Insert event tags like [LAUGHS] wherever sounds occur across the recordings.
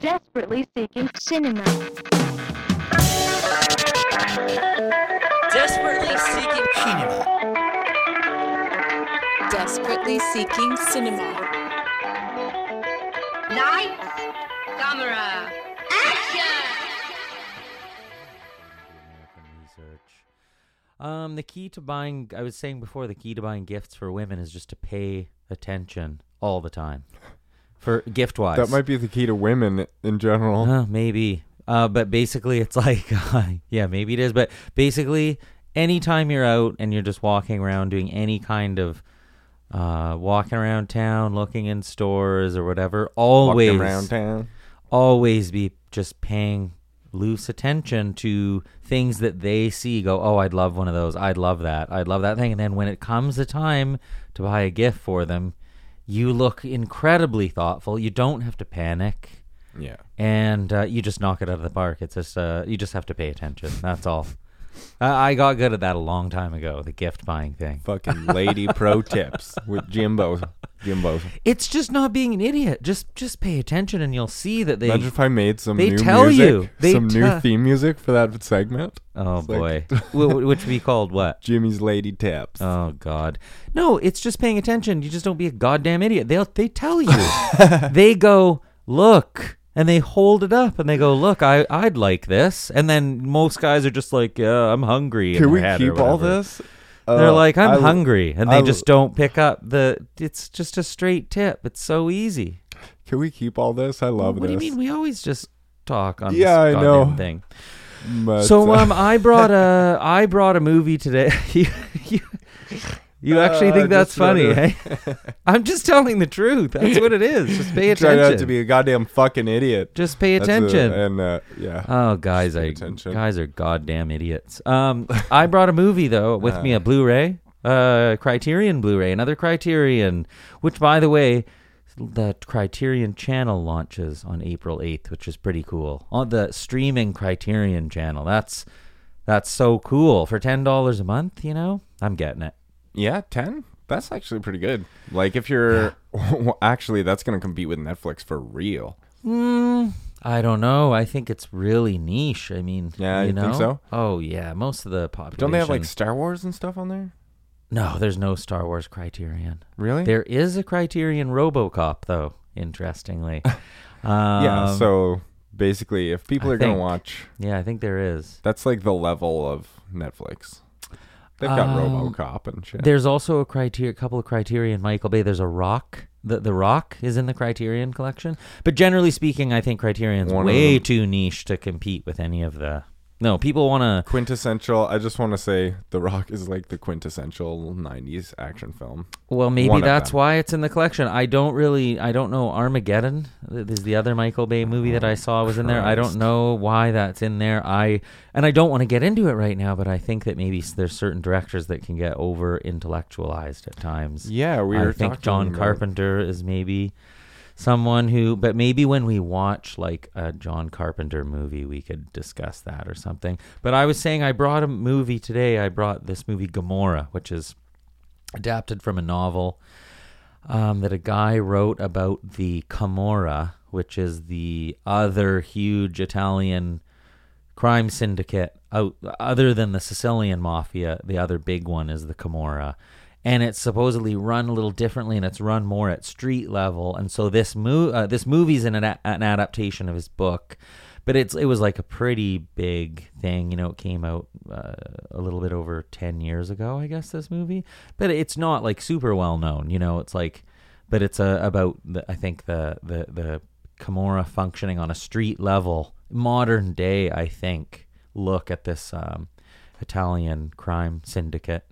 Desperately seeking cinema. Desperately seeking Cinema. Desperately seeking cinema. Lights, camera, action! American research. Um, the key to buying, I was saying before, the key to buying gifts for women is just to pay attention all the time. For gift wise, That might be the key to women in general. Uh, maybe. Uh, but basically, it's [LAUGHS] like, yeah, maybe it is. But basically, anytime you're out and you're just walking around doing any kind of uh, walking around town, looking in stores or whatever, always, Walking around town. always be just paying loose attention to things that they see. Go, oh, I'd love one of those. I'd love that. I'd love that thing. And then when it comes the time to buy a gift for them, you look incredibly thoughtful. You don't have to panic Yeah. and uh, you just knock it out of the park. It's just uh, you just have to pay attention. That's all. I I got good at that a long time ago. The gift buying thing. Fucking lady pro [LAUGHS] tips with Jimbo. Jimbo. It's just not being an idiot. Just just pay attention, and you'll see that they. Imagine if I made some they new tell music, you. They some new theme music for that segment. oh It's boy, like- [LAUGHS] Wh- wh- which we called what? Jimmy's lady tips. Oh God, no! It's just paying attention. You just don't be a goddamn idiot. They'll they tell you. [LAUGHS] they go look, and they hold it up, and they go look. I I'd like this, and then most guys are just like, yeah, I'm hungry. Can we keep all this? They're Uh, like, I'm I- hungry, and they I- just don't pick up the. It's just a straight tip. It's so easy. Can we keep all this? I love what this. do you mean? We always just talk on Yeah, I this know. goddamn thing. But, so uh, [LAUGHS] um, I brought a I brought a movie today. [LAUGHS] you you, you actually Uh, think that's funny? Hey? [LAUGHS] I'm just telling the truth. That's what it is. Just pay [LAUGHS] try attention. not to be a goddamn fucking idiot. just pay That's a- attention. and uh, yeah. Oh, guys attention. guys are goddamn idiots. Um, I brought a movie though with me, a Blu-ray, uh, Criterion Blu-ray, another Criterion, which by the way, the Criterion Channel launches on April eighth, which is pretty cool. On the streaming Criterion Channel, that's that's so cool for ten dollars a month. You know, I'm getting it. Yeah, ten. That's actually pretty good. Like if you're [LAUGHS] actually, that's gonna compete with Netflix for real. Mm, I don't know. I think it's really niche. I mean, Yeah, you you know? think so? Oh yeah, most of the population. Don't they have like Star Wars and stuff on there? No, there's no Star Wars Criterion. Really? There is a Criterion RoboCop, though. Interestingly, [LAUGHS] yeah. Um, So basically, if people I are gonna watch, yeah, I think there is. that's like the level of Netflix. They've got Um, RoboCop and shit. There's also a criteria, couple of Criterion Michael Bay. There's a Rock. The the Rock is in the Criterion collection, but generally speaking, I think Criterion's One way too niche to compete with any of the. No, people want to. quintessential. I just want to say, The Rock is like the quintessential '90s action film. Well, maybe One of that's them. why it's in the collection. I don't really, I don't know. Armageddon is the other Michael Bay movie that I oh, saw was in there. I don't know why that's in there. I and I don't want to get into it right now, but I think that maybe there's certain directors that can get over intellectualized at times. Yeah, we are. I were think talking John about- Carpenter is maybe someone who, but maybe when we watch like a John Carpenter movie, we could discuss that or something. But I was saying I brought a movie today. I brought this movie Gomorrah, which is adapted from a novel um, that a guy wrote about the Camorra, which is the other huge Italian crime syndicate out other than the Sicilian mafia. The other big one is the Camorra. And it's supposedly run a little differently, and it's run more at street level. And so this mo- uh, this movie's an, an adaptation of his book, but it's it was like a pretty big thing. You know, it came out uh, a little bit over ten years ago, I guess. This movie, but it's not like super well known. You know, it's like, but it's uh, about the, I think the the the Camorra functioning on a street level, modern day. I think look at this um, Italian crime syndicate.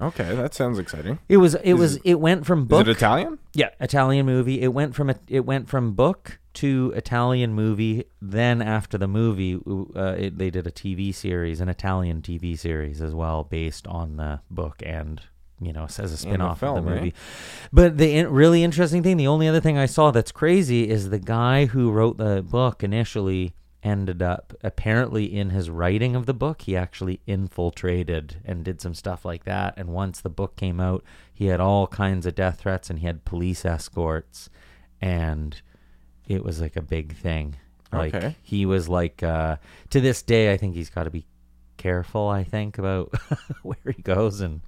Okay, that sounds exciting. It was it Is was it- it went from book Is it Italian? yeah, Italian movie. It went from a, it went from book to Italian movie. Then after the movie, uh, it, they did a TV series, an Italian TV series as well, based on the book and you know as a spin-off of film, the eh? movie. But the in, really interesting thing, the only other thing I saw that's crazy is the guy who wrote the book initially ended up apparently in his writing of the book he actually infiltrated and did some stuff like that and once the book came out he had all kinds of death threats and he had police escorts and it was like a big thing Like Okay. he was like uh, to this day, I think he's got to be careful. I think about [LAUGHS] where he goes and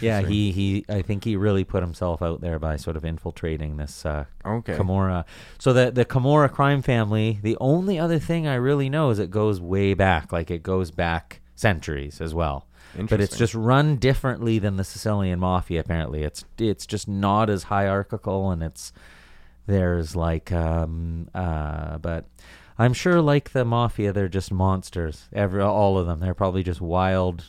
yeah, he he. I think he really put himself out there by sort of infiltrating this uh, Okay. Camorra. So the the Camorra crime family. The only other thing I really know is it goes way back. Like it goes back centuries as well. But it's just run differently than the Sicilian mafia. Apparently, it's it's just not as hierarchical, and it's there's like um uh but I'm sure like the mafia, they're just monsters. Every all of them, they're probably just wild,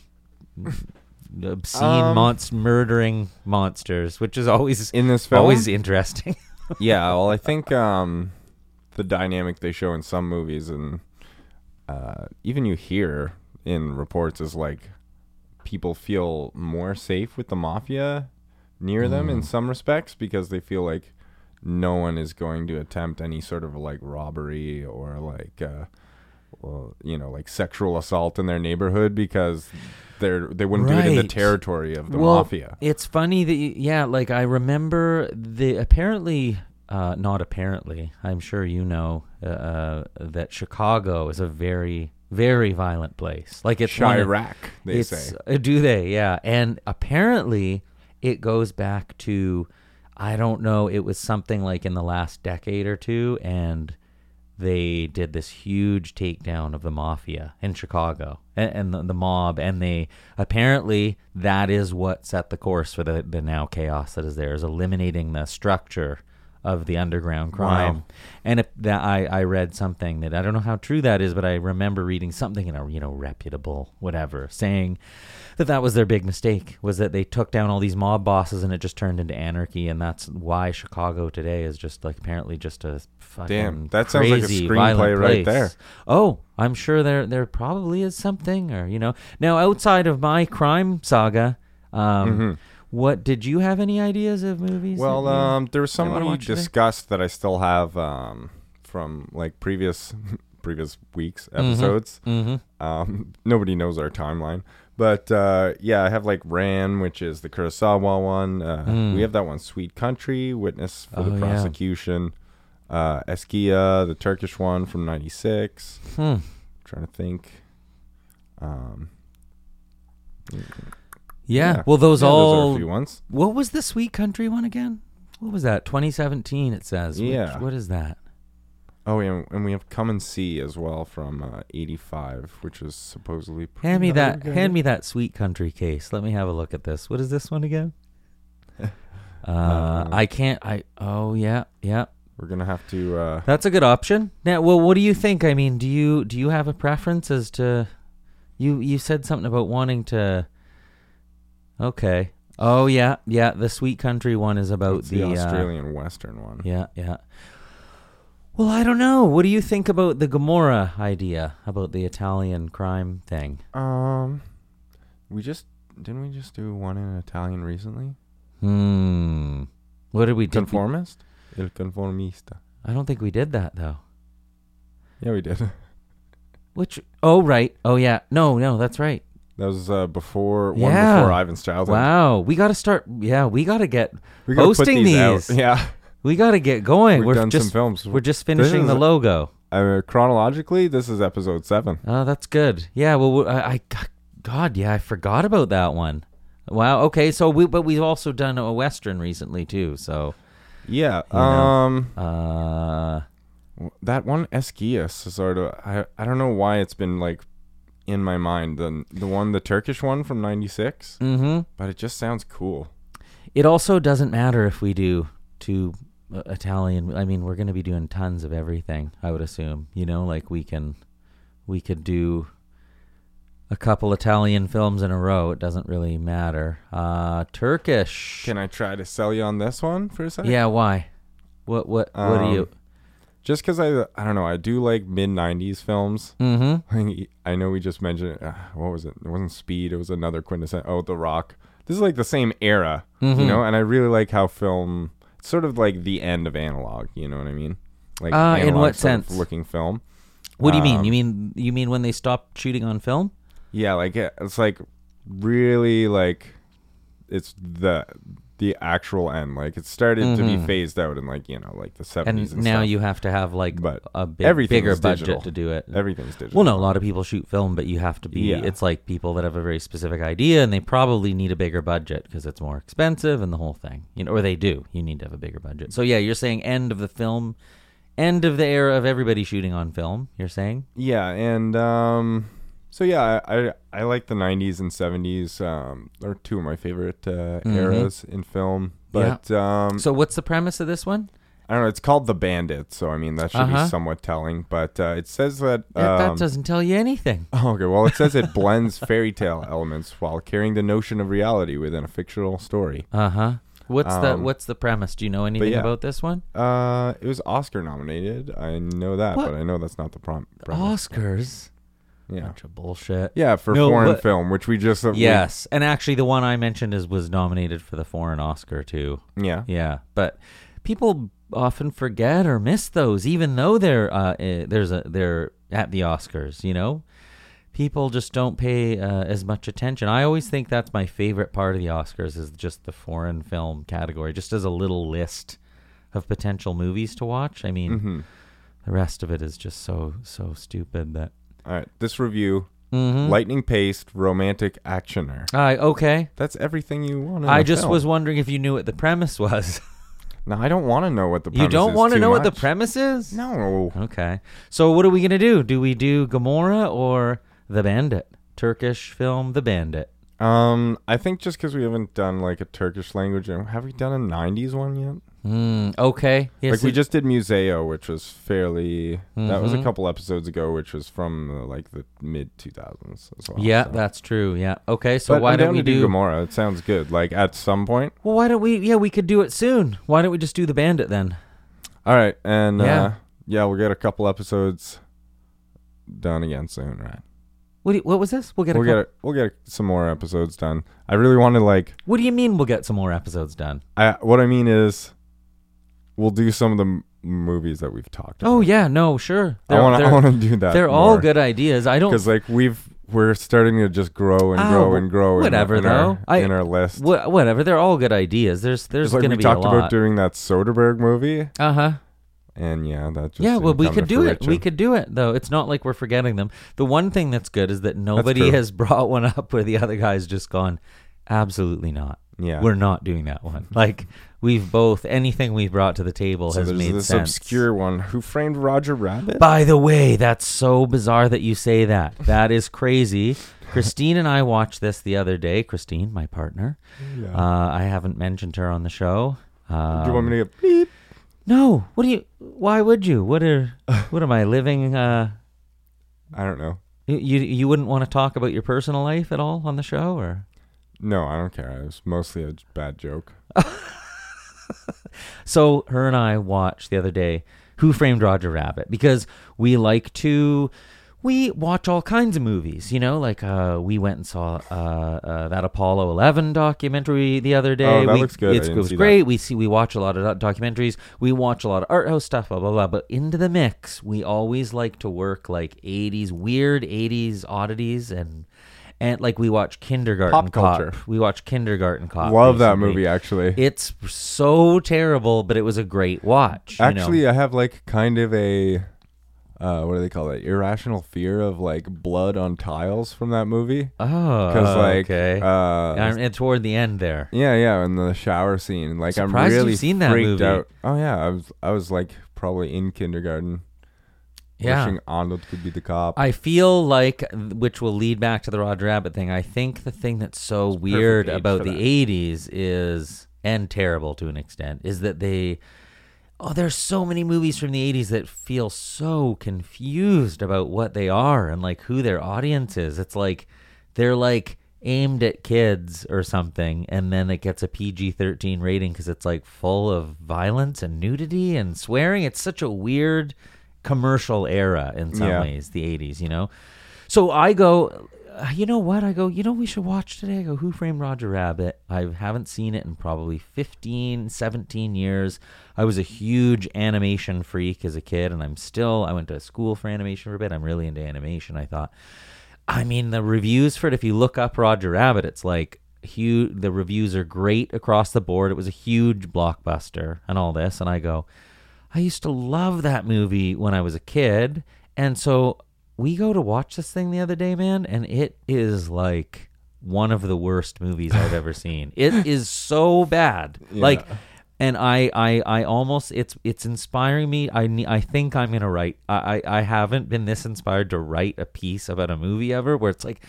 obscene, Um, monst- murdering monsters, which is always in this film. always interesting. [LAUGHS] yeah, well, I think um, the dynamic they show in some movies and uh, even you hear in reports is like people feel more safe with the mafia near them in some respects because they feel like no one is going to attempt any sort of like robbery or like uh, well, you know, like sexual assault in their neighborhood because they're they wouldn't do it in the territory of the well, mafia. It's funny that you, yeah, like I remember the apparently uh, not apparently. I'm sure you know uh, uh, that Chicago is a very very violent place. Like it's one of- they it's, say. uh, do they? Yeah, and apparently it goes back to I don't know. It was something like in the last decade or two, and they did this huge takedown of the mafia in Chicago and, and the, the mob, and they apparently that is what set the course for the the now chaos that is there is eliminating the structure of the underground crime. Wow. And if that I, I read something that I don't know how true that is, but I remember reading something in a you know reputable whatever saying that that was their big mistake was that they took down all these mob bosses and it just turned into anarchy and that's why Chicago today is just like apparently just a fucking Damn, that sounds like a screenplay right there. Oh, I'm sure there there probably is something or you know now outside of my crime saga. Um, What did you have any ideas of movies? Mm-hmm. Well, um, there was wanna someone you watch today? discussed that I still have um, from like previous [LAUGHS] previous weeks Mm-hmm. episodes. Um, nobody knows our timeline, but uh, yeah, I have like Ran, which is the Kurosawa one. Uh, We have that one, Sweet Country, Witness for. Oh, the yeah. Prosecution. Uh, Eşkıya, the Turkish one from '96. Hmm. Trying to think. Um, Yeah. Well, those Yeah, all. Those are a few ones. What was the Sweet Country one again? What was that? 2017. It says. Which- Yeah. what is that? Oh, yeah, and we have Come and See as well from uh, '85, which is supposedly. Hand me that. good. Hand me that Sweet Country case. Let me have a look at this. What is this one again? [LAUGHS] Uh, Uh, I can't. I. Oh yeah, yeah. We're gonna have to. Uh, That's a good option. Now, well, what do you think? I mean, do you do you have a preference as to? You you said something about wanting to. Okay. Oh yeah, yeah. The Sweet Country one is about it's the, the, uh, Australian Western one. Yeah, yeah. Well, I don't know. What do you think about the Gomorrah idea about the Italian crime thing? Um, we just didn't we just do one in Italian recently? Hmm. What did we do? Conformist. Il conformista. I don't think we did that though. Yeah, we did. [LAUGHS] Which? Oh, right. Oh, yeah. No, no, that's right. That was uh, before one Yeah. before Ivan's childhood. Wow. We got to start. Yeah, we got to get we gotta hosting these these. Yeah, We got to get going. We've some just films. We're just finishing is- the logo. uh, chronologically, this is episode seven. Oh, that's good. Yeah. Well, I, I God, yeah, I forgot about that one. Wow. Okay. So we, but we've also done a western recently too. So, Yeah. You know. Um, uh, that one Esquias sort of. I I don't know why it's been like in my mind. The the one, the Turkish one from '96, mm-hmm. but it just sounds cool. It also doesn't matter if we do two uh, Italian. I mean, we're going to be doing tons of everything. I would assume. You know, like we can, we could do a couple Italian films in a row. It doesn't really matter. Uh, Turkish. Can I try to sell you on this one for a second? yeah. Why? What? What? what do you? Just because I I don't know I do like mid '90s films. Mm-hmm. I know we just mentioned uh, what was it? It wasn't Speed. It was another quintessential. Oh, The Rock. This is like the same era, Mhm. you know. And I really like how film. It's sort of like the end of analog. You know what I mean? Like Uh, in what sense? Looking film. What do you mean? Um, You mean you mean when they stopped shooting on film? Yeah, like it- it's like really like it's the the actual end. Like it started to be phased out in like you know like the Mm-hmm. and seventies. And, now stuff. you have to have like But a big, bigger budget to do it. everything's digital. Well, no, a lot of people shoot film, but you have to be. Yeah. It's like people that have a very specific idea, and they probably need a bigger budget because it's more expensive and the whole thing. You know, or they do. You need to have a bigger budget. So yeah, you're saying end of the film, end of the era of everybody shooting on film. You're saying. Yeah, and um, so yeah, I, I I like the '90s and '70s. Um, they're two of my favorite uh, eras in film. But um, So what's the premise of this one? I don't know. It's called The Bandit, so I mean that should Uh-huh. be somewhat telling. But uh, it says that. That, that um, doesn't tell you anything. [LAUGHS] Oh, okay. Well, it says it blends fairy tale elements while carrying the notion of reality within a fictional story. Uh huh. What's the Um, What's the premise? Do you know anything yeah. about this one? Uh, it was Oscar nominated. I know that, What? but I know that's not the prom- premise. Oscars. Yeah, Bunch of bullshit. yeah, for No, foreign but- film, which we just uh, we- Yes, and actually, the one I mentioned is was nominated for the foreign Oscar too. yeah, Yeah, but people often forget or miss those, even though they're uh, eh, there's a they're at the Oscars. You know, people just don't pay uh, as much attention. I always think that's my favorite part of the Oscars is just the foreign film category, just as a little list of potential movies to watch. I mean, Mm-hmm. the rest of it is just so so stupid that. All right, this review: Mhm. lightning paced romantic actioner. I okay. That's everything you want. I just film. was wondering if you knew what the premise was. [LAUGHS] No, I don't want to know what the. you premise don't is want to know what the premise is? No. Okay. So what are we gonna do? Do we do Gomorrah or The Bandit? Turkish film The Bandit. Um, I think just because we haven't done like a Turkish language, have we done a '90s one yet? Hmm. Okay. Yes, like we it- just did Museo, which was fairly. That was a Mhm. couple episodes ago, which was from uh, like the mid 2000s as well. Yeah, so. that's true. Yeah. Okay. So but why I'm don't down we to do, do? Gomorrah? It sounds good. Like at some point. well, why don't we? Yeah, we could do it soon. Why don't we just do The Bandit then? All right, and Yeah. uh, yeah, we'll get a couple episodes done again soon, right? What? Do you, what was this? We'll get. A We'll couple- get we'll get some more episodes done. I really want to like. What do you mean? We'll get some more episodes done? I what I mean is, we'll do some of the m- movies that we've talked. about. Oh yeah. No. Sure. I want to I they're- want to do that. They're all good ideas. I don't. because like we've we're starting to just grow and Oh, grow and grow. whatever, in, in Our, though. I- in our list. Wha- whatever. They're all good ideas. There's there's like to we be talked a lot. about doing that Soderbergh movie, uh huh. and yeah, that just Yeah, well, we could do it. We could do it, though. It's not like we're forgetting them. The one thing that's good is that nobody has [LAUGHS] brought one up where the other guy's just gone, absolutely not. Yeah, We're not doing that one. Like, we've both, anything we've brought to the table so has there's made this sense. obscure one. Who framed Roger Rabbit? By the way, that's so bizarre that you say that. [LAUGHS] That is crazy. Christine and I watched this the other day. Christine, my partner. Yeah. Uh, I haven't mentioned her on the show. Um, do you want me to get beep? No. What do you? Why would you? What are? What am I living? Uh, I don't know. You you, you wouldn't want to talk about your personal life at all on the show, or No, I don't care. It was mostly a bad joke. [LAUGHS] so her and I watched the other day Who Framed Roger Rabbit because we like to we watch all kinds of movies, you know, like uh, we went and saw uh, uh, that Apollo 11 documentary the other day. Oh, that we, looks good. It's, it was see that. great. We see we watch a lot of documentaries. We watch a lot of art house stuff, blah blah blah. But into the mix, we always like to work like 80s weird 80s oddities and and like we watch Kindergarten Pop culture. Cop. We watch Kindergarten Cop. Love that recently. movie actually. It's so terrible, but it was a great watch. you know? Actually, I have like kind of a uh, what do they call it? Irrational fear of like blood on tiles from that movie. oh, Because like, okay, uh, and, and toward the end there. yeah, yeah, in the shower scene, like I'm Surprised you've really seen that freaked movie. out. Oh yeah, I was I was like probably in kindergarten, Yeah. wishing Arnold could be the cop. I feel like, which will lead back to the Roger Rabbit thing. I think the thing that's so weird about the that. '80s is, and terrible to an extent, is that they. Oh, there's so many movies from the 80s that feel so confused about what they are and like who their audience is. It's like they're like aimed at kids or something, and then it gets a PG 13 rating because it's like full of violence and nudity and swearing. It's such a weird commercial era in some Yeah. ways, the 80s, you know? So I go, uh, you know what? I go, you know, we should watch today. I go, Who Framed Roger Rabbit? I haven't seen it in probably 15, 17 years. I was a huge animation freak as a kid, and I'm still, I went to school for animation for a bit. I'm really into animation. I thought, I mean, the reviews for it, if you look up Roger Rabbit, it's like, huge. The reviews are great across the board. It was a huge blockbuster and all this. And I go, I used to love that movie when I was a kid. And so we go to watch this thing the other day, man, and it is like one of the worst movies I've ever [LAUGHS] seen. It is so bad. Like and I, I, I almost it's it's inspiring me. I I think I'm gonna write. I, I I haven't been this inspired to write a piece about a movie ever. Where it's like,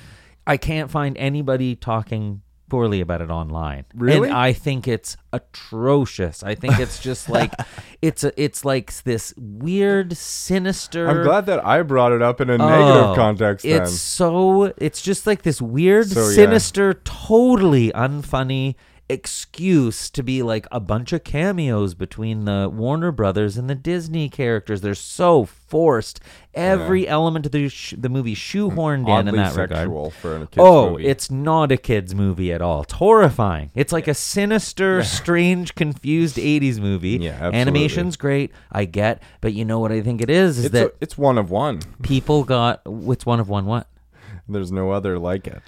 I can't find anybody talking poorly about it online. Really? And I think it's atrocious. I think it's just [LAUGHS] like, it's a it's like this weird, sinister. I'm glad that I brought it up in a Oh, negative context. Then It's so it's just like this weird, So, yeah. sinister, totally unfunny excuse to be like a bunch of cameos between the Warner Brothers and the Disney characters. They're so forced. Every element of the sh- the movie shoehorned in in that regard. for a kid's Oh, movie. it's not a kids movie at all. It's horrifying. It's like a sinister, strange, confused '80s movie. Yeah, absolutely. Animation's great. I get, but you know what I think it is is it's, that a, it's one of one. people got it's one of one what There's no other like it.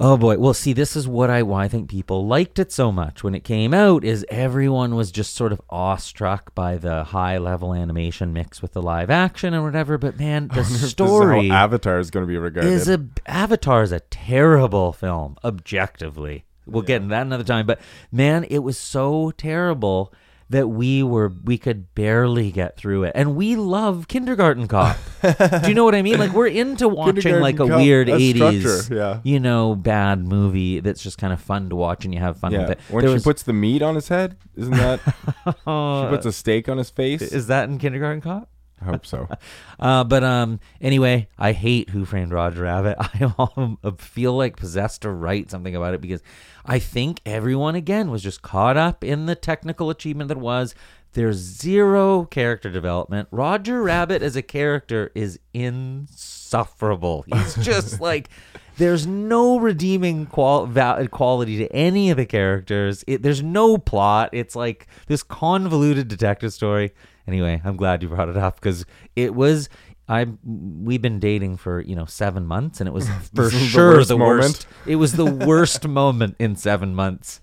Oh boy. Well see this is what i why i think people liked it so much when it came out is everyone was just sort of awestruck by the high level animation mixed with the live action and whatever. But man the [LAUGHS] story how Avatar is going to be regarded. is a avatar is a terrible film objectively. We'll get into that another time. But man it was so terrible that we were we could barely get through it and we love kindergarten cop do you know what i mean like we're into [LAUGHS] watching like a Cop, weird a 80s structure, yeah. you know bad movie that's just kind of fun to watch and you have fun yeah. with it When There she was- puts the meat on his head, isn't that? [LAUGHS] she puts a steak on his face. is that in kindergarten cop I hope so. [LAUGHS] Uh, but um, anyway, I hate Who Framed Roger Rabbit. [LAUGHS] I um, feel like possessed to write something about it because I think everyone again was just caught up in the technical achievement that was. There's zero character development. Roger Rabbit as a character is insufferable. He's [LAUGHS] just like there's no redeeming qual- val- quality to any of the characters. It, there's no plot. It's like this convoluted detective story. Anyway, I'm glad you brought it up because it was. I we've been dating for you know seven months, and it was [LAUGHS] for is the sure worst the worst. It was the worst moment in seven months,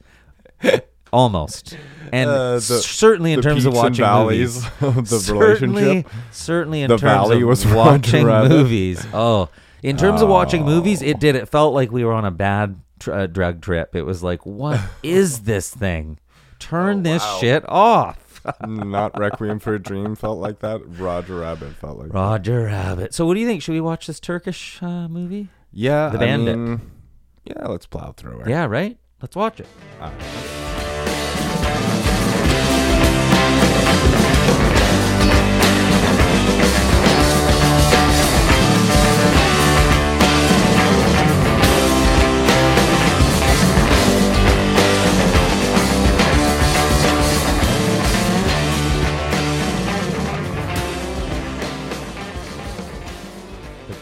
almost, and Uh, the- certainly in terms of watching valleys movies. [LAUGHS] of the certainly, relationship. certainly in The terms of was [LAUGHS] watching movies. Oh, in terms of watching movies, Oh. it did. It felt like we were on a bad tr- uh, drug trip. It was like, what is this thing? Turn this shit off. Not Requiem for a Dream felt like that. Roger Rabbit felt like that. Roger Rabbit. So, what do you think? Should we watch this Turkish uh, movie? Yeah, The I mean, yeah, let's plow through it. Yeah, right. Let's watch it.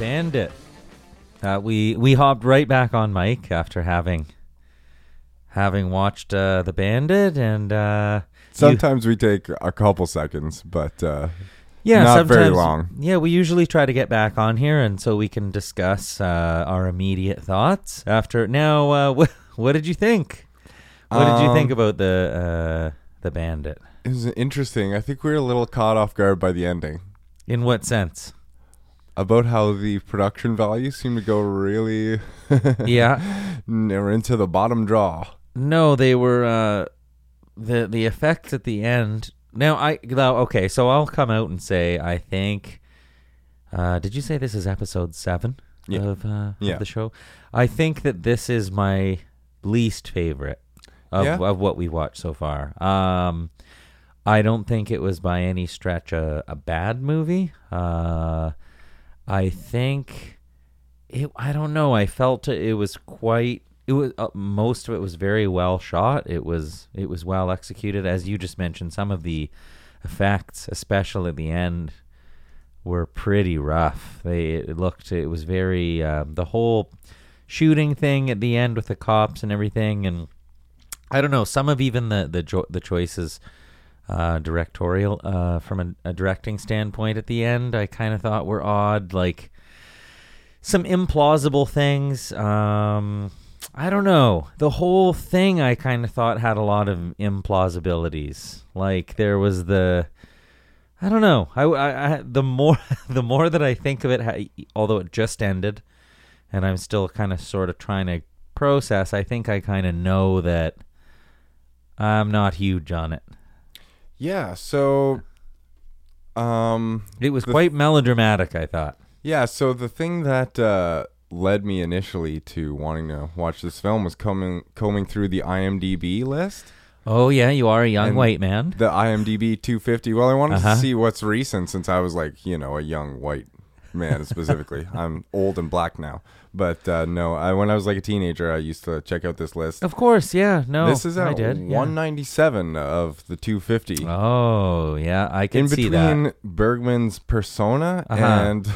The Bandit. Uh, we we hopped right back on mic after having having watched uh, the Bandit and uh, you- Sometimes we take a couple seconds, but uh, yeah, not very long. Yeah, we usually try to get back on here and so we can discuss uh, our immediate thoughts after. Now, uh, [LAUGHS] what what did you think? What did you think Um, about the uh, the Bandit? it was interesting. I think we were a little caught off guard by the ending. In what sense? About how the production values seem to go really [LAUGHS] yeah. never into the bottom draw. No, they were uh, the the effects at the end. Now I now, okay, so I'll come out and say I think. Uh, did you say this is episode seven Yeah. of, uh, Yeah. of the show? I think that this is my least favorite of Yeah? of what we watched so far. Um, I don't think it was by any stretch a, a bad movie. Uh, I think it. I don't know. I felt it was quite. It was uh, most of it was very well shot. It was it was well executed, as you just mentioned. Some of the effects, especially at the end, were pretty rough. They it looked. It was very um, the whole shooting thing at the end with the cops and everything, and I don't know. Some of even the the jo- the choices uh, directorial uh, from a, a directing standpoint at the end i kind of thought were odd like some implausible things um, I don't know. The whole thing I kind of thought had a lot of implausibilities. Like there was the I don't know. I, I, I the more [LAUGHS] the more that I think of it although it just ended and I'm still kind of sort of trying to process, I think I kind of know that I'm not huge on it. Yeah. So, um, It was quite melodramatic, I thought. yeah. So the thing that uh, led me initially to wanting to watch this film was coming combing through the IMDb list. Oh yeah, you are a young And white man. The IMDb 250. Well, I wanted Uh-huh. to see what's recent since I was like, you know, a young white man specifically. [LAUGHS] I'm old and black now, but uh, no. I when I was like a teenager, I used to check out this list. Of course, yeah. No, this is I at did. yeah. 197 of the 250. Oh yeah, I can in see between. Bergman's Persona Uh-huh. and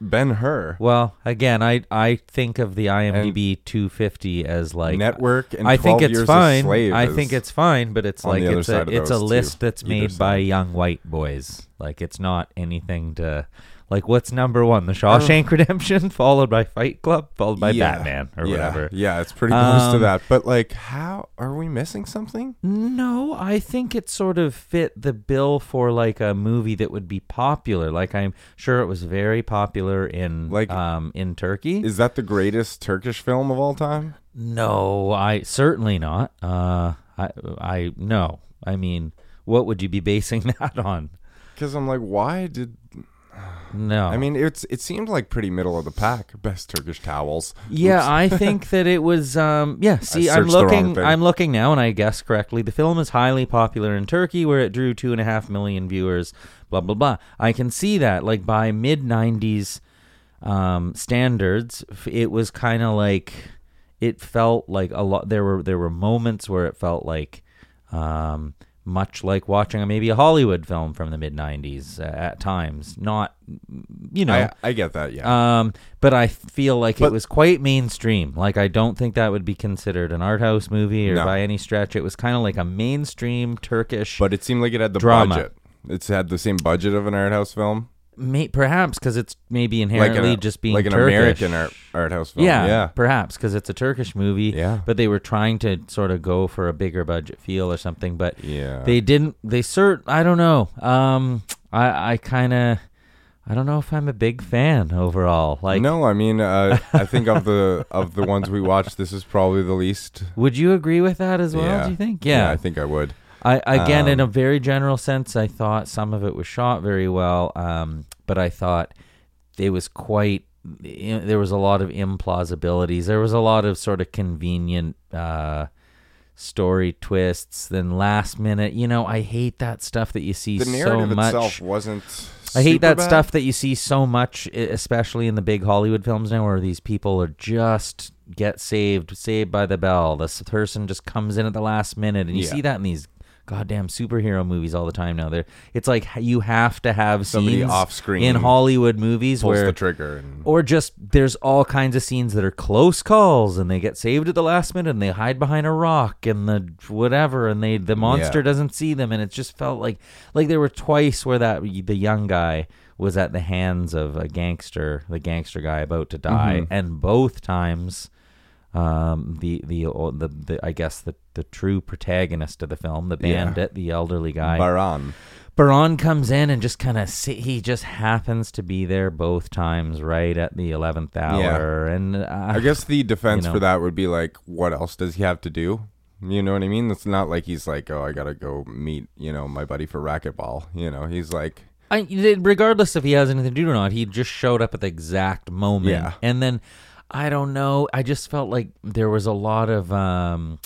Ben Hur. Well, again, I I think of the IMDb 250 as like Network and I think it's fine. I think it's fine, but it's like it's a it's a list that's made by young white boys. Like it's not anything to like what's number one? The Shawshank Redemption, [LAUGHS] followed by Fight Club, followed by Yeah. Batman or yeah. whatever. Yeah, it's pretty close to Um, that. But like, how are we missing something? No, I think it sort of fit the bill for like a movie that would be popular. Like I'm sure it was very popular in Like- um in Turkey. Is that the greatest Turkish film of all time? no, I certainly not. Uh I I no. I mean, what would you be basing [LAUGHS] that on? Because I'm like, why did? No. I mean, it's it seemed like pretty middle of the pack. Best Turkish towels. Yeah, I [LAUGHS] think that it was. Um, yeah, see, I'm searched the wrong looking. I'm looking now, and I guess correctly. The film is highly popular in Turkey, where it drew two and a half million viewers. Blah blah blah. I can see that. Like by mid '90s um, standards, it was kind of like it felt like a lot. There were there were moments where it felt like. Um, much like watching a, maybe a Hollywood film from the mid '90s uh, at times, not you know, I, I get that. Yeah. um, but I feel like it was quite mainstream. Like I don't think that would be considered an art house movie or No. by any stretch. It was kind of like a mainstream Turkish, but it seemed like it had the drama. budget. It's had the same budget of an art house film, may, perhaps because it's maybe like inherently an, just being like an Turkish. American art, art house film. Yeah, yeah. perhaps because it's a Turkish movie. Yeah. but they were trying to sort of go for a bigger budget feel or something. But Yeah. they didn't. They cert. I don't know. Um, I I kind of. I don't know if I'm a big fan overall. Like, no, I mean, uh, I think of the of the ones we watched, this is probably the least. would you agree with that as well? yeah. Do you think? yeah, I think I would. I again, in a Um, very general sense, I thought some of it was shot very well, um, but I thought it was quite. There was a lot of implausibilities. There was a lot of sort of convenient uh, story twists. Then last minute, you know, I hate that stuff that you see The so much. itself wasn't. I hate super that bad. stuff that you see so much, especially in the big Hollywood films now, where these people are just get saved, saved by the bell. This person just comes in at the last minute, and you Yeah. see that in these goddamn superhero movies all the time now. There, it's like you have to have Somebody scenes off screen in Hollywood movies Pulls where the trigger. And, or just there's all kinds of scenes that are close calls and they get saved at the last minute and they hide behind a rock and the whatever and they the monster Yeah. doesn't see them and it just felt like like there were twice where that the young guy was at the hands of a gangster the gangster guy about to die Mm-hmm. and both times um the the the, the I guess the the true protagonist of the film the Yeah. bandit the elderly guy Baran. Baran comes in and just kind of he just happens to be there both times right at the 11th hour and uh, I guess the defense know. for that would be like, what else does he have to do? You know what I mean? It's not like he's like, oh, I gotta go meet, you know, my buddy for racquetball. You know, he's like, I, regardless if he has anything to do or not he just showed up at the exact moment Yeah. and then I don't know I just felt like there was a lot of um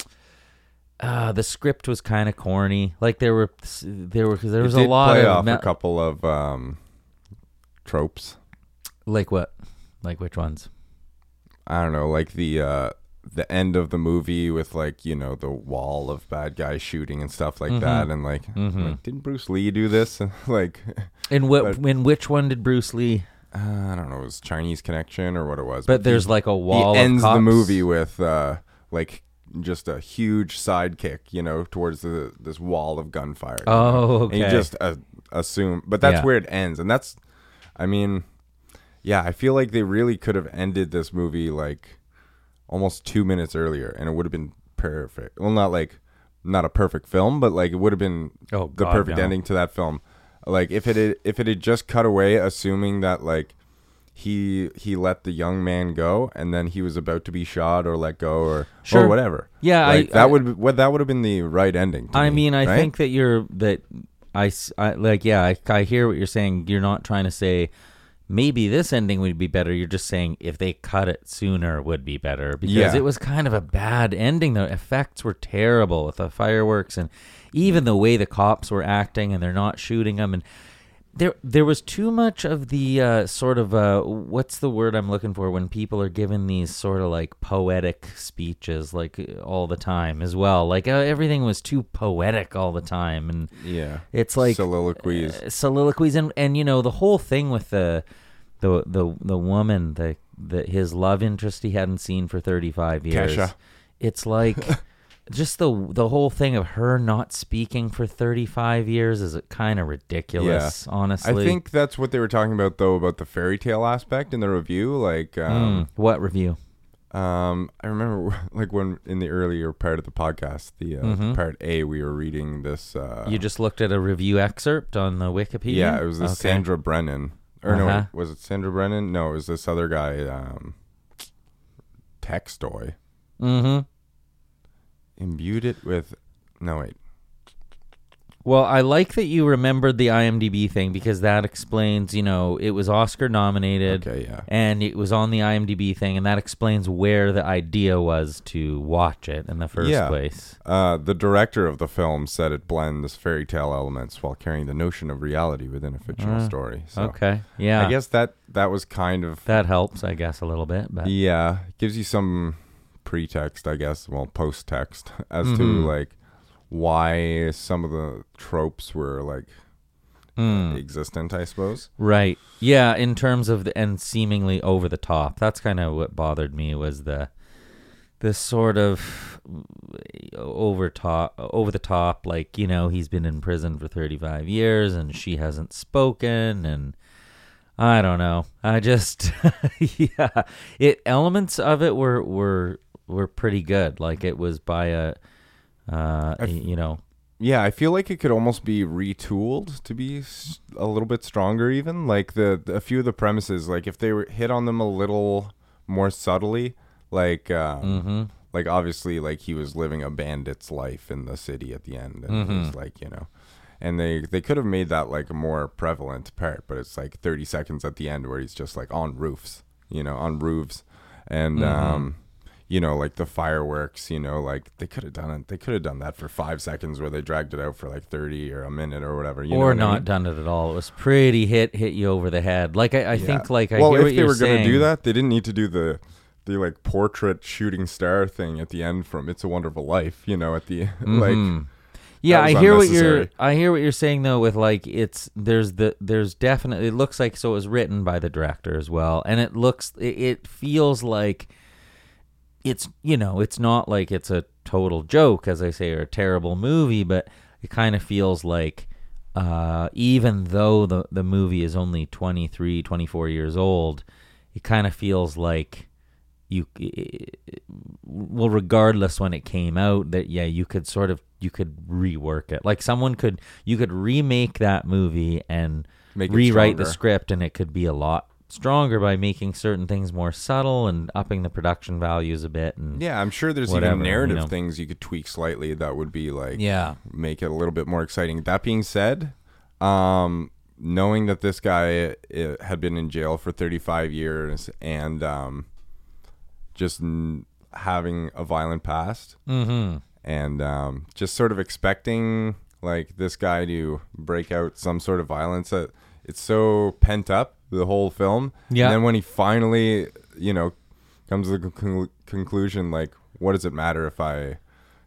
uh, the script was kind of corny. Like there were, there were, there was a lot play of off me- a couple of um, tropes. like what, like which ones? I don't know, like the uh, the end of the movie with like you know the wall of bad guys shooting and stuff like that, and like, Mhm. like, didn't Bruce Lee do this? [LAUGHS] like, In what, [LAUGHS] But- in which one did Bruce Lee? Uh, I don't know, it was Chinese Connection or what it was. But there's he- like a wall. he ends the movie with uh, like just a huge sidekick, you know, towards the this wall of gunfire. you know? Oh, And you okay. just uh, assume, but that's Yeah. where it ends, and that's, I mean, yeah, I feel like they really could have ended this movie like almost two minutes earlier, and it would have been perfect. Well, not like not a perfect film, but like it would have been Oh, the God, perfect no. ending to that film. Like if it had, if it had just cut away, assuming that like he he let the young man go, and then he was about to be shot or let go or Sure. or whatever. Yeah, I- that I- would what that would have been the right ending. to I me, mean, I right? think that you're that I, I like yeah, I, I hear what you're saying. You're not trying to say maybe this ending would be better. You're just saying if they cut it sooner would be better because Yeah. it was kind of a bad ending. The effects were terrible with the fireworks and even the way the cops were acting and they're not shooting them and there there was too much of the uh, sort of uh, what's the word I'm looking for when people are given these sort of like poetic speeches like all the time as well like uh, everything was too poetic all the time and yeah, it's like soliloquies. uh, soliloquies and and you know the whole thing with the the the the woman the the his love interest he hadn't seen for 35 years Keje. it's like [LAUGHS] just the the whole thing of her not speaking for 35 years is kind of ridiculous honestly I think that's what they were talking about though about the fairy tale aspect in the review. Like, um, Mm, what review um, I remember [LAUGHS] like when in the earlier part of the podcast, the uh, Mhm. part A, we were reading this. Uh, you just looked at a review excerpt on the wikipedia yeah, it was this Okay. Sandra Brennan, or no, Uh-huh. was it Sandra Brennan? No, it was this other guy, um, Textoy. mm-hmm Imbued it with no wait. Well, I like that you remembered the IMDb thing because that explains, you know, it was Oscar nominated Okay, yeah. and it was on the IMDb thing, and that explains where the idea was to watch it in the first Yeah. place. Uh, the director of the film said it blends fairy tale elements while carrying the notion of reality within a fictional Uh, story. So okay, yeah, I guess that that was kind of that helps, I guess, a little bit. But yeah, gives you some pretext, I guess, well, post text [LAUGHS] as to Mhm. like why some of the tropes were like Mm. existent, I suppose. Right. Yeah, in terms of the and seemingly over the top. That's kind of what bothered me was the this sort of over top over the top like, you know, he's been in prison for 35 years and she hasn't spoken and I don't know. I just [LAUGHS] yeah, it elements of it were were were pretty good. Like it was by a uh f- you know, Yeah, I feel like it could almost be retooled to be a little bit stronger. Even like the, the a few of the premises, like if they were hit on them a little more subtly, like um, mhm. like obviously like he was living a bandit's life in the city at the end, and it was Mhm. like you know, and they they could have made that like a more prevalent part, but it's like thirty seconds at the end where he's just like on roofs, you know, on roofs, and Mhm. um you know, like the fireworks, you know, like they could have done it. They could have done that for five seconds where they dragged it out for like 30 or a minute or whatever. You know or I not mean? done it at all. It was pretty hit hit you over the head. Like I, I Yeah. think like I well, hear if what they you're were saying. gonna do that, they didn't need to do the the like portrait shooting star thing at the end from It's a Wonderful Life. You know, at the [LAUGHS] like Mhm. yeah, I hear what you're. I hear what you're saying though. With like, it's there's the there's definitely it looks like so it was written by the director as well, and it looks it, it feels like it's you know it's not like it's a total joke as I say or a terrible movie, but it kind of feels like uh, even though the the movie is only 23, 24 years old, it kind of feels like you well regardless when it came out that yeah you could sort of you could rework it. Like someone could you could remake that movie and rewrite the script and it could be a lot stronger by making certain things more subtle and upping the production values a bit and yeah, I'm sure there's Whatever, even you narrative know. things you could tweak slightly that would be like yeah make it a little bit more exciting. That being said, um, knowing that this guy uh, had been in jail for 35 years and um, just n- having a violent past mm-hmm and um, just sort of expecting like this guy to break out some sort of violence that it's so pent up the whole film Yeah. and then when he finally you know comes to the con- conclusion like what does it matter if i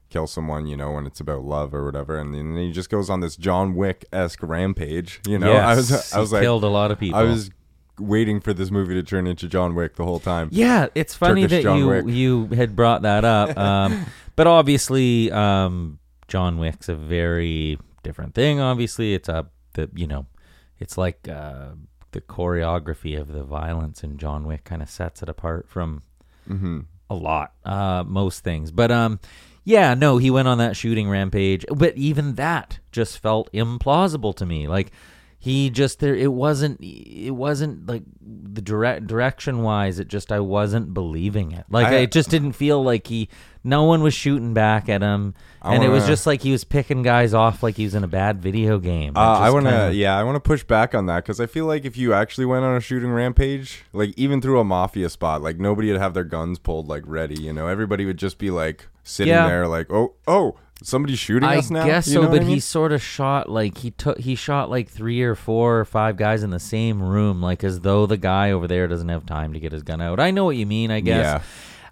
kill someone you know when it's about love or whatever and then he just goes on this john wick-esque rampage you know i was i was like killed a lot of people i was waiting for this movie to turn into john wick the whole time Yeah, it's funny Turkish that John you Wick. you had brought that up. [LAUGHS] Um, but obviously, um, John Wick's a very different thing. Obviously, it's a the you know, it's like uh, the choreography of the violence in John Wick kind of sets it apart from hmm a lot, uh, most things. But um, yeah, no, he went on that shooting rampage. But even that just felt implausible to me. Like he just there, it wasn't. It wasn't like the direct direction wise. It just I wasn't believing it. Like I- it just didn't feel like he. No one was shooting back at him, I and it was just like he was picking guys off like he was in a bad video game. Uh, I want to, kinda- yeah, I want to push back on that because I feel like if you actually went on a shooting rampage, like even through a mafia spot, like nobody would have their guns pulled like ready. You know, everybody would just be like sitting Yeah. there, like, oh, oh, somebody's shooting I us now. I guess You so, but I mean? he sort of shot like he took he shot like three or four or five guys in the same room, like as though the guy over there doesn't have time to get his gun out. I know what you mean, I guess. Yeah.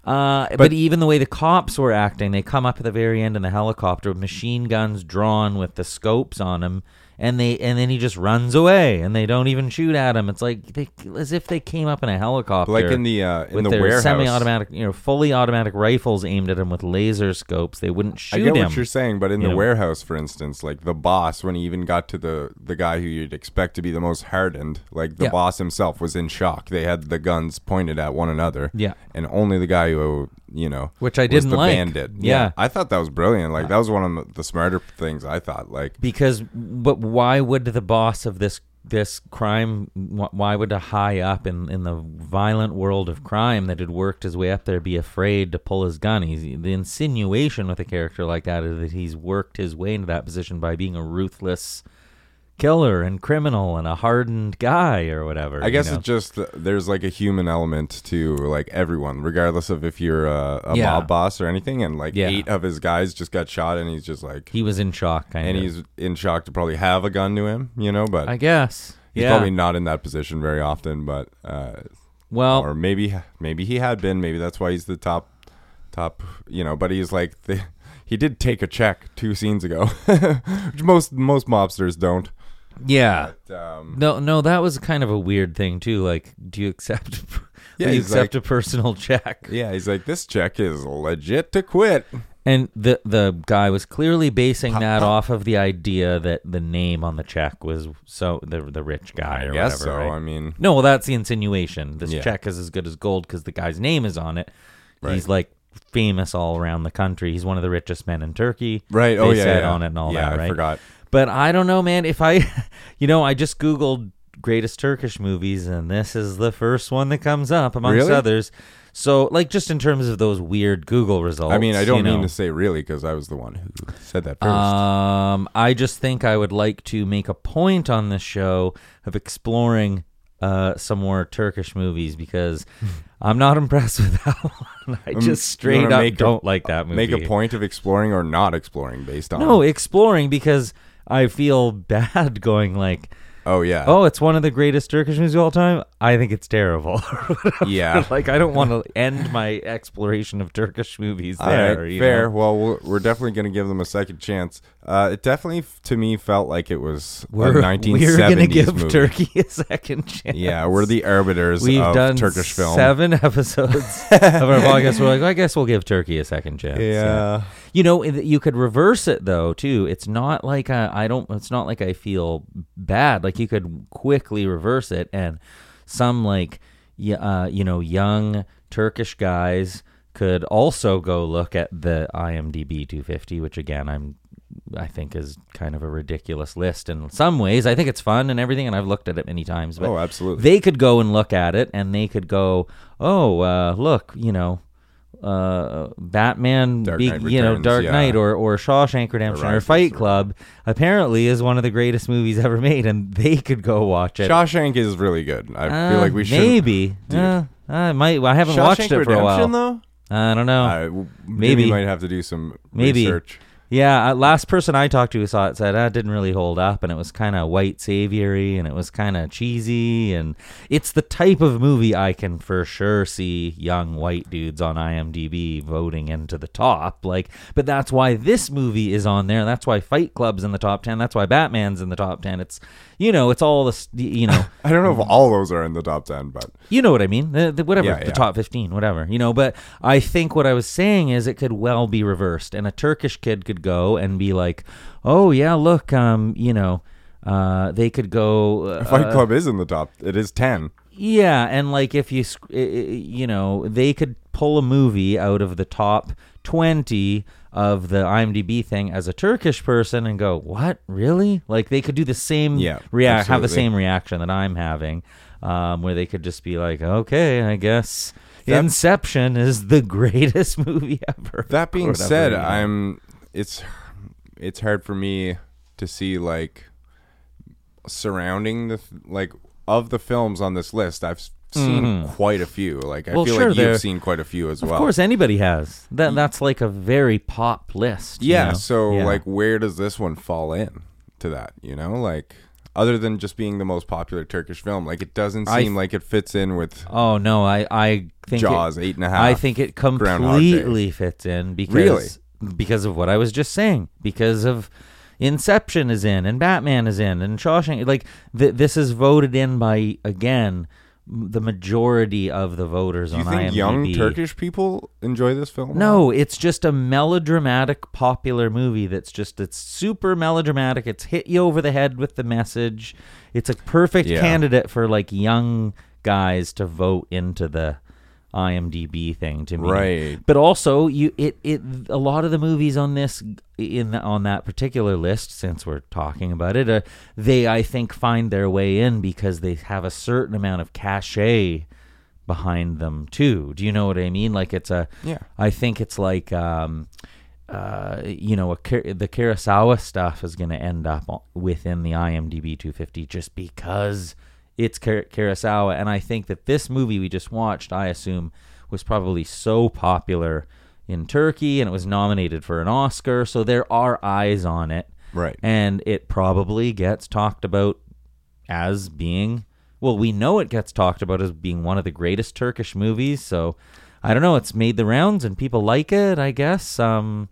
Uh, but, even the way the cops were acting, they come up at the very end in the helicopter with machine guns drawn with the scopes on them, and they and then he just runs away, and they don't even shoot at him. It's like they, as if they came up in a helicopter, like in the uh, in with the their warehouse. semi-automatic, you know, fully automatic rifles aimed at him with laser scopes. They wouldn't shoot I get him. what you're saying, but in you the know. warehouse, for instance, like the boss, when he even got to the the guy who you'd expect to be the most hardened, like the Yeah. boss himself was in shock. They had the guns pointed at one another. Yeah. and only the guy who you know, Which I didn't the like. bandit. Yeah. I thought that was brilliant. Like that was one of the- the smarter things I thought. Like because but why would the boss of this this crime why would a high up in in the violent world of crime that had worked his way up there be afraid to pull his gun he's the insinuation with a character like that is that he's worked his way into that position by being a ruthless killer and criminal and a hardened guy or whatever I guess you know? it's just there's like a human element to like everyone, regardless of if you're a, a Yeah. mob boss or anything. And like Yeah. eight of his guys just got shot, and he's just like, he was in shock kind and of he's in shock to probably have a gun to him, you know. But i guess He's yeah probably not in that position very often, but uh, well or maybe maybe he had been. Maybe that's why he's the top top. You know, but he's like the, [LAUGHS] he did take a check two scenes ago, [LAUGHS] which most most mobsters don't. Yeah But, um, No, no, that was kind of a weird thing too. Like, do you accept? [LAUGHS] Yeah, you accept like- a personal check? yeah, he's like this check is legit to quit. And the the guy was clearly basing that off of the idea that the name on the check was so the the rich guy I or guess whatever. so. right? I mean, no, well, that's the insinuation. This Yeah. check is as good as gold because the guy's name is on it. Right. He's like famous all around the country. He's one of the richest men in Turkey. right? They oh yeah, said yeah. on it and all yeah, that. Right. I forgot. But I don't know, man. If I, [LAUGHS] you know, I just Googled greatest Turkish movies, and this is the first one that comes up amongst Really? others. So, like, just in terms of those weird Google results. I mean, I don't you mean know, to say really because I was the one who said that first. Um, I just think I would like to make a point on this show of exploring uh, some more Turkish movies because [LAUGHS] I'm not impressed with that [LAUGHS] one. I Um, just straight up a- don't like that movie. Make a point of exploring or not exploring based on. No, exploring because I feel [LAUGHS] bad going like, Oh yeah. oh, it's one of the greatest Turkish movies of all time. I think it's terrible. [LAUGHS] yeah. [LAUGHS] like I don't want to end my exploration of Turkish movies there. right, fair. know? Well, we're, we're definitely going to give them a second chance. Uh, it definitely, to me, felt like it was We're, a 1970s [LAUGHS] we're gonna give movie. Turkey a second chance. Yeah, we're the arbiters We've of done Turkish film. seven [LAUGHS] episodes of our podcast. We're like, well, I guess we'll give Turkey a second chance. Yeah. You know, you could reverse it though too. It's not like I I don't. It's not like I feel bad. Like you could quickly reverse it, and some like uh, you know young Turkish guys could also go look at the IMDb 250, which again I'm I think is kind of a ridiculous list in some ways. I think it's fun and everything, and I've looked at it many times. But Oh, absolutely. they could go and look at it and they could go, oh, uh, look, you know, uh, Batman, Dark be- you know, Dark yeah. Knight or, or Shawshank Redemption or Rises Fight Club apparently is one of the greatest movies ever made, and they could go watch it. Shawshank is really good. I Uh, feel like we should. maybe. Uh, I might. I haven't Shawshank watched it for a while. though. I don't know. Maybe. we might have to do some Maybe. research. Yeah, uh, last person I talked to who saw it said that didn't really hold up, and it was kind of white saviory, and it was kind of cheesy, and it's the type of movie I can for sure see young white dudes on IMDb voting into the top. Like, but that's why this movie is on there. That's why Fight Club's in the top ten. That's why Batman's in the top ten. It's you know, it's all this, you know. [LAUGHS] I don't know if all those are in the top ten, but You know what I mean? The, the, whatever, Yeah, the top 15, whatever. You know, but I think what I was saying is it could well be reversed. And a Turkish kid could go and be like, oh, yeah, look, um, you know, uh, they could go. [LAUGHS] Uh, Fight Club is in the top. It is ten. Yeah, and like if you sc- i- i- you know, they could pull a movie out of the top 20 of the IMDb thing as a Turkish person and go, "What? Really?" Like they could do the same Yeah, react have the same reaction that I'm having um, where they could just be like, "Okay, I guess That- Inception is the [LAUGHS] greatest movie ever." That being said. I'm it's it's hard for me to see like surrounding the like of the films on this list. I've seen mm-hmm. quite a few. Like I. Well, feel sure, like you've seen quite a few as Of well. Of course anybody has. That that's like a very pop list. you Yeah. know? So Yeah. like, where does this one fall in to that? You know, like other than just being the most popular Turkish film, like it doesn't I seem like it fits in with Oh no, I I think it- Jaws eight and a half. I think it completely fits in because Really? Because of what I was just saying. Because of Inception is in and Batman is in and Shawshank. Like th- this is voted in by again the majority of the voters Do you on think IMDb. young Turkish people enjoy this film? No, it's just a melodramatic, popular movie that's just it's super melodramatic. It's hit you over the head with the message. It's a perfect Yeah. candidate for like young guys to vote into the IMDb thing to me. Right. But also, you it it a lot of the movies on this in the, on that particular list, since we're talking about it, uh, they I think find their way in because they have a certain amount of cachet behind them too. Do you know what I mean? Like it's a Yeah. I think it's like um uh you know a, the Kurosawa stuff is going to end up within the IMDb 250 just because it's Kurosawa and I think that this movie we just watched I assume was probably so popular in Turkey and it was nominated for an Oscar so there are eyes on it Right. and it probably gets talked about as being well we know it gets talked about as being one of the greatest turkish movies so i don't know it's made the rounds and people like it i guess um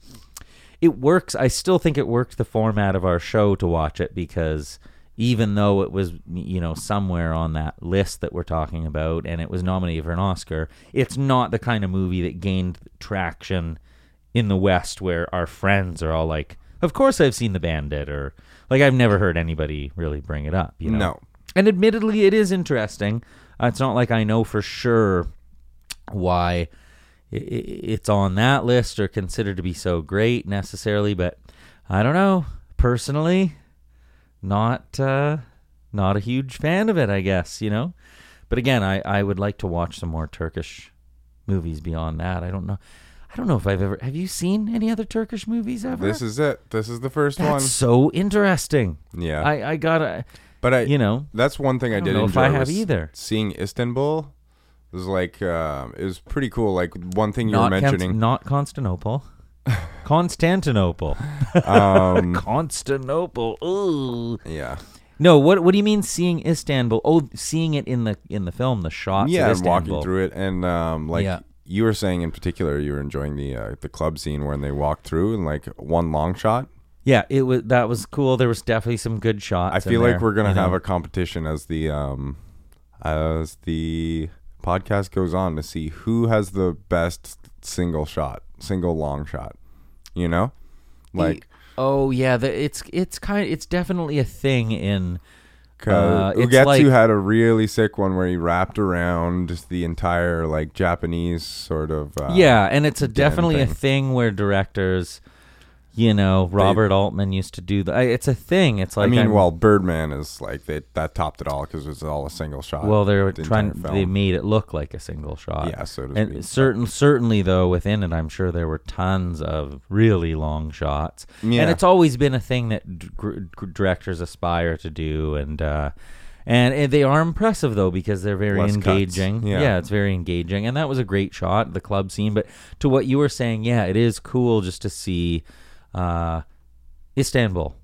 it works i still think it worked the format of our show to watch it because even though it was you know somewhere on that list that we're talking about and it was nominated for an oscar it's not the kind of movie that gained traction in the West where our friends are all like, "Of course I've seen the Bandit," or like I've never heard anybody really bring it up. You know. No. And admittedly, it is interesting. Uh, it's not like I know for sure why it's on that list or considered to be so great necessarily, but I don't know. Personally, not uh, not a huge fan of it. I guess you know. But again, I, I would like to watch some more Turkish movies beyond that. I don't know. I don't know if I've ever. Have you seen any other Turkish movies ever? This is it. This is the first That's so interesting. Yeah. I I gotta. but I You know. that's one thing I, I did know if I have either. seeing Istanbul. It was like um, it was pretty cool. Like one thing you not were Const- mentioning. not Constantinople. [LAUGHS] Constantinople. um, [LAUGHS] Constantinople. Ooh. yeah. No, what what do you mean seeing Istanbul? Oh, seeing it in the in the film, the shots yeah, of and walking through it, and um, like Yeah. you were saying in particular, you were enjoying the uh, the club scene when they walked through and like one long shot. Yeah, it was that was cool. There was definitely some good shots. I feel like there, we're gonna you know. have a competition as the um as the podcast goes on to see who has the best single shot, single long shot. You know, like Oh yeah, the, it's it's kind it's definitely a thing in Uh, Ugetsu like- had a really sick one where he wrapped around the entire like Japanese sort of uh, yeah, and it's a definitely a thing. thing where directors, you know, Robert Altman used to do that. It's a thing. It's like I mean, I'm- well, Birdman is like they that topped it all because it was all a single shot. well, they're the trying. They made it look like a single shot. yeah, so to and speak. certain certainly though within it i'm sure there were tons of really long shots Yeah. and it's always been a thing that d- gr- gr- directors aspire to do and uh and, and they are impressive though because they're very Less engaging Yeah. it's very engaging and that was a great shot the club scene but to what you were saying yeah it is cool just to see uh istanbul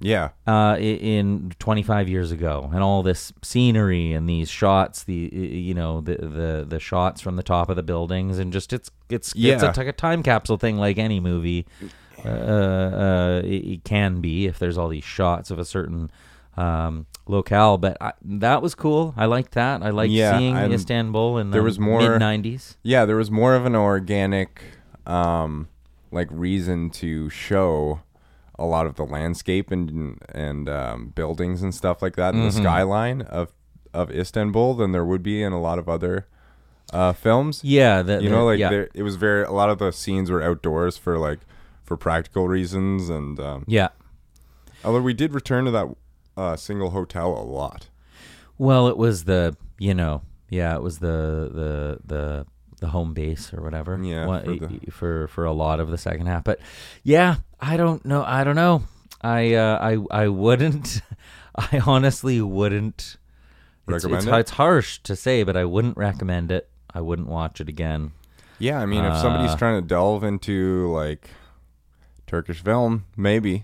yeah, uh, in 25 years ago, and all this scenery and these shots, the you know the the the shots from the top of the buildings, and just it's it's it's Yeah. a, like a time capsule thing, like any movie uh, uh, it, it can be if there's all these shots of a certain um, locale. But I, that was cool. I liked that. I liked Yeah, seeing and Istanbul in the there was more- mid 90s. yeah. There was more of an organic, um, like reason to show a lot of the landscape and and um, buildings and stuff like that, and Mm-hmm. the skyline of of Istanbul than there would be in a lot of other uh, films. Yeah, you know, like yeah. there, it was very a lot of the scenes were outdoors for like for practical reasons, and um, yeah. although we did return to that uh, single hotel a lot. Well, it was the you know yeah it was the the the the home base or whatever Yeah, What- for the- for for a lot of the second half. But yeah, I don't know. I don't know. I uh, I I wouldn't. [LAUGHS] I honestly wouldn't. It's, Recommend it's, it? it's harsh to say, but I wouldn't recommend it. I wouldn't watch it again. Yeah, I mean, if somebody's Uh, trying to delve into like Turkish film, maybe.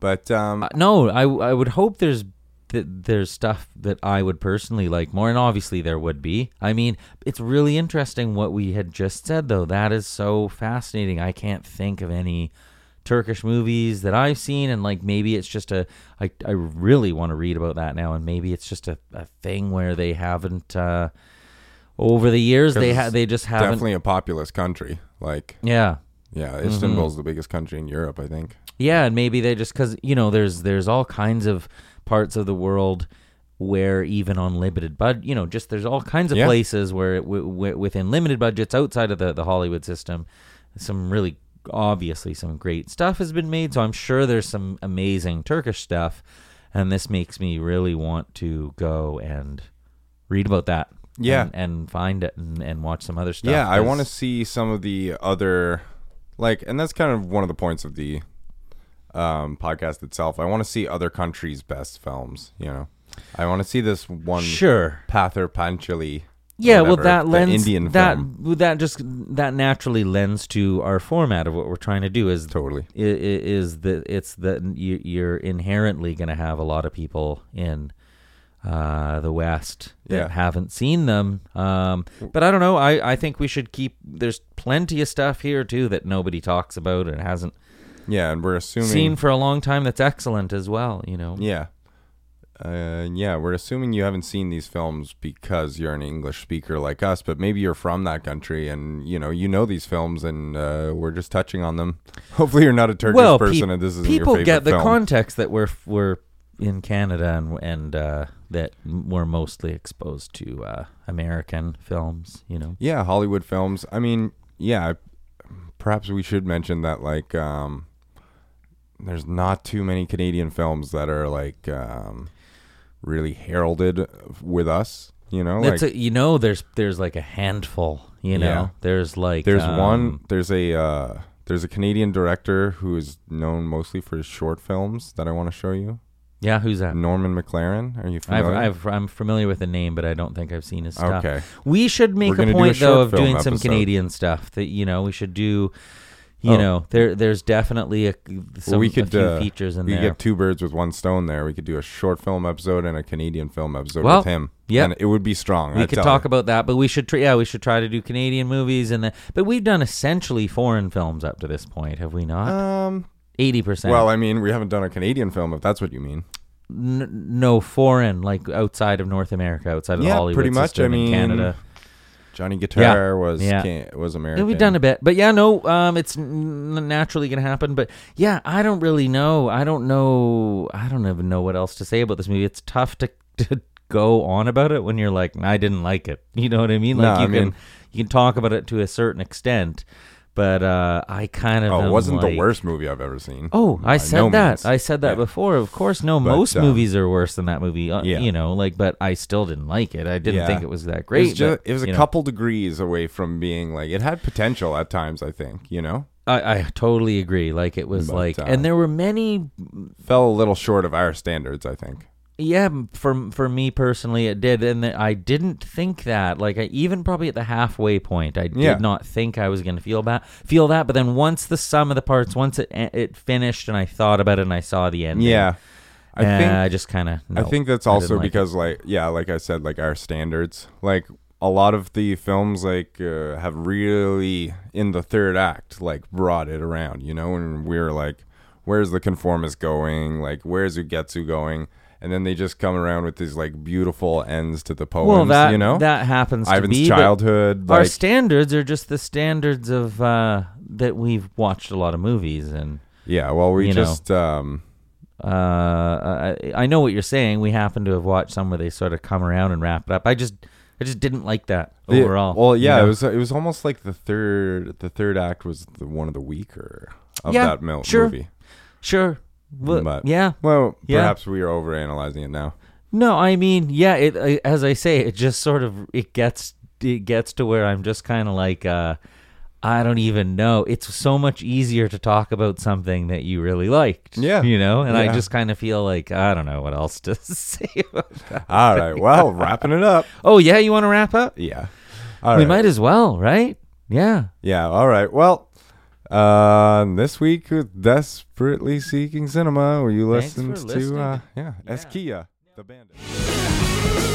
But um, Uh, no, I I would hope there's that there's stuff that I would personally like more, and obviously there would be. I mean, it's really interesting what we had just said, though. That is so fascinating. I can't think of any Turkish movies that I've seen, and like maybe it's just a. I I really want to read about that now, and maybe it's just a, a thing where they haven't. uh over the years, they ha- they just haven't. definitely a populous country. Like, Yeah, yeah, Mm-hmm. Istanbul's the biggest country in Europe, I think. Yeah, and maybe they just because you know there's there's all kinds of parts of the world where even on limited bud, you know, just there's all kinds of Yeah. places where it, w- w- within limited budgets outside of the the Hollywood system, some really obviously some great stuff has been made. So I'm sure there's some amazing Turkish stuff, and this makes me really want to go and read about that. Yeah. and, and find it and, and watch some other stuff. Yeah, I want to see some of the other, like, and that's kind of one of the points of the um, podcast itself. I want to see other countries' best films. You know, I want to see this one Sure. Pather Panchali. Yeah, well, that lends Indian that film. that just that naturally lends to our format of what we're trying to do is Totally. i- i- is that it's that you, you're inherently going to have a lot of people in uh, the West that Yeah. haven't seen them. Um, but I don't know. I, I think we should keep. There's plenty of stuff here too that nobody talks about and hasn't Yeah, and we're assuming. seen for a long time. That's excellent as well. You know. yeah. Uh, yeah, we're assuming you haven't seen these films because you're an English speaker like us, but maybe you're from that country and you know you know these films, and uh, we're just touching on them. [LAUGHS] Hopefully, you're not a Turkish well, person, peop- and this is people get the film. context that we're we're in Canada and and uh, that we're mostly exposed to uh, American films. You know, Yeah, Hollywood films. I mean, yeah, perhaps we should mention that like um there's not too many Canadian films that are like um really heralded with us, you know? That's like a, you know, there's there's like a handful. You know, Yeah. there's like there's um, one there's a uh there's a Canadian director who is known mostly for his short films that I want to show you. Yeah, who's that? Norman McLaren. Are you familiar? I've I'm familiar with the name, but I don't think I've seen his stuff. Okay. We should make We're a gonna a point though of doing some. Canadian stuff. That you know, we should do. You Oh. know, there there's definitely a some well, we could uh, features in we there. could get two birds with one stone there. We could do a short film episode and a Canadian film episode Well, with him. yeah. and it would be strong. we I could talk you. about that, but we should try. Yeah, we should try to do Canadian movies, and then. But we've done essentially foreign films up to this point, have we not? Um. Eighty percent. Well, I mean, we haven't done a Canadian film, if that's what you mean. N- no foreign, like outside of North America, outside of Yeah, the Hollywood pretty much. I in mean, Canada. Johnny Guitar was yeah. was American. we've done a bit, but yeah, no, um, it's n- naturally gonna happen. But yeah, I don't really know. I don't know. I don't even know what else to say about this movie. It's tough to to go on about it when you're like, I didn't like it. You know what I mean? Like No, you I can mean- you can talk about it to a certain extent, but uh, I kind of Oh, it wasn't the worst movie I've ever seen. Oh, I said no that. means. I said that Yeah. before. Of course, no. But, most um, movies are worse than that movie. Uh, Yeah. You know, like, but I still didn't like it. I didn't Yeah. think it was that It great. was, ju- but, it was a know, couple degrees away from being like it had potential at times. I think you know I, I totally agree. Like it was But, like, uh, and there were many. fell a little short of our standards. I think. Yeah, for for me personally, it did, and I didn't think that. Like, I even probably at the halfway point, I did Yeah. not think I was going to feel that. Feel that, but then once the sum of the parts, once it it finished, and I thought about it, and I saw the ending. Yeah, I uh, think I just kind of. I think that's also because like yeah, like I said, like our standards, like a lot of the films like uh, have really in the third act like brought it around, you know, and we are like, where's the conformist going? Like where's Ugetsu going? And then they just come around with these like beautiful ends to the poems, well, that you know. that happens. to Ivan's be, childhood, Our standards are just the standards of uh, that we've watched a lot of movies and yeah. Well, we you know. just um, Uh, I, I know what you're saying. We happen to have watched some where they sort of come around and wrap it up. I just, I just didn't like that The- overall. well, you yeah, know? it was it was almost like the third the third act was the one of the weaker of Yeah, that mil- sure. movie. sure. Well, But- yeah, Well, Yeah. perhaps we are overanalyzing it now. No, I mean, yeah. It I, as I say, it just sort of it gets it gets to where I'm just kind of like, uh, I don't even know. It's so much easier to talk about something that you really liked. Yeah. you know, and I just kind of feel like I don't know what else to [LAUGHS] say. All right, well, wrapping it up. Oh yeah, you want to wrap up? Yeah. All we right. might as well, right? Yeah. Yeah, all right. Well, uh, this week with Desperately Seeking Cinema, where you Thanks listened to uh, yeah, Yeah. Eşkıya, the bandit.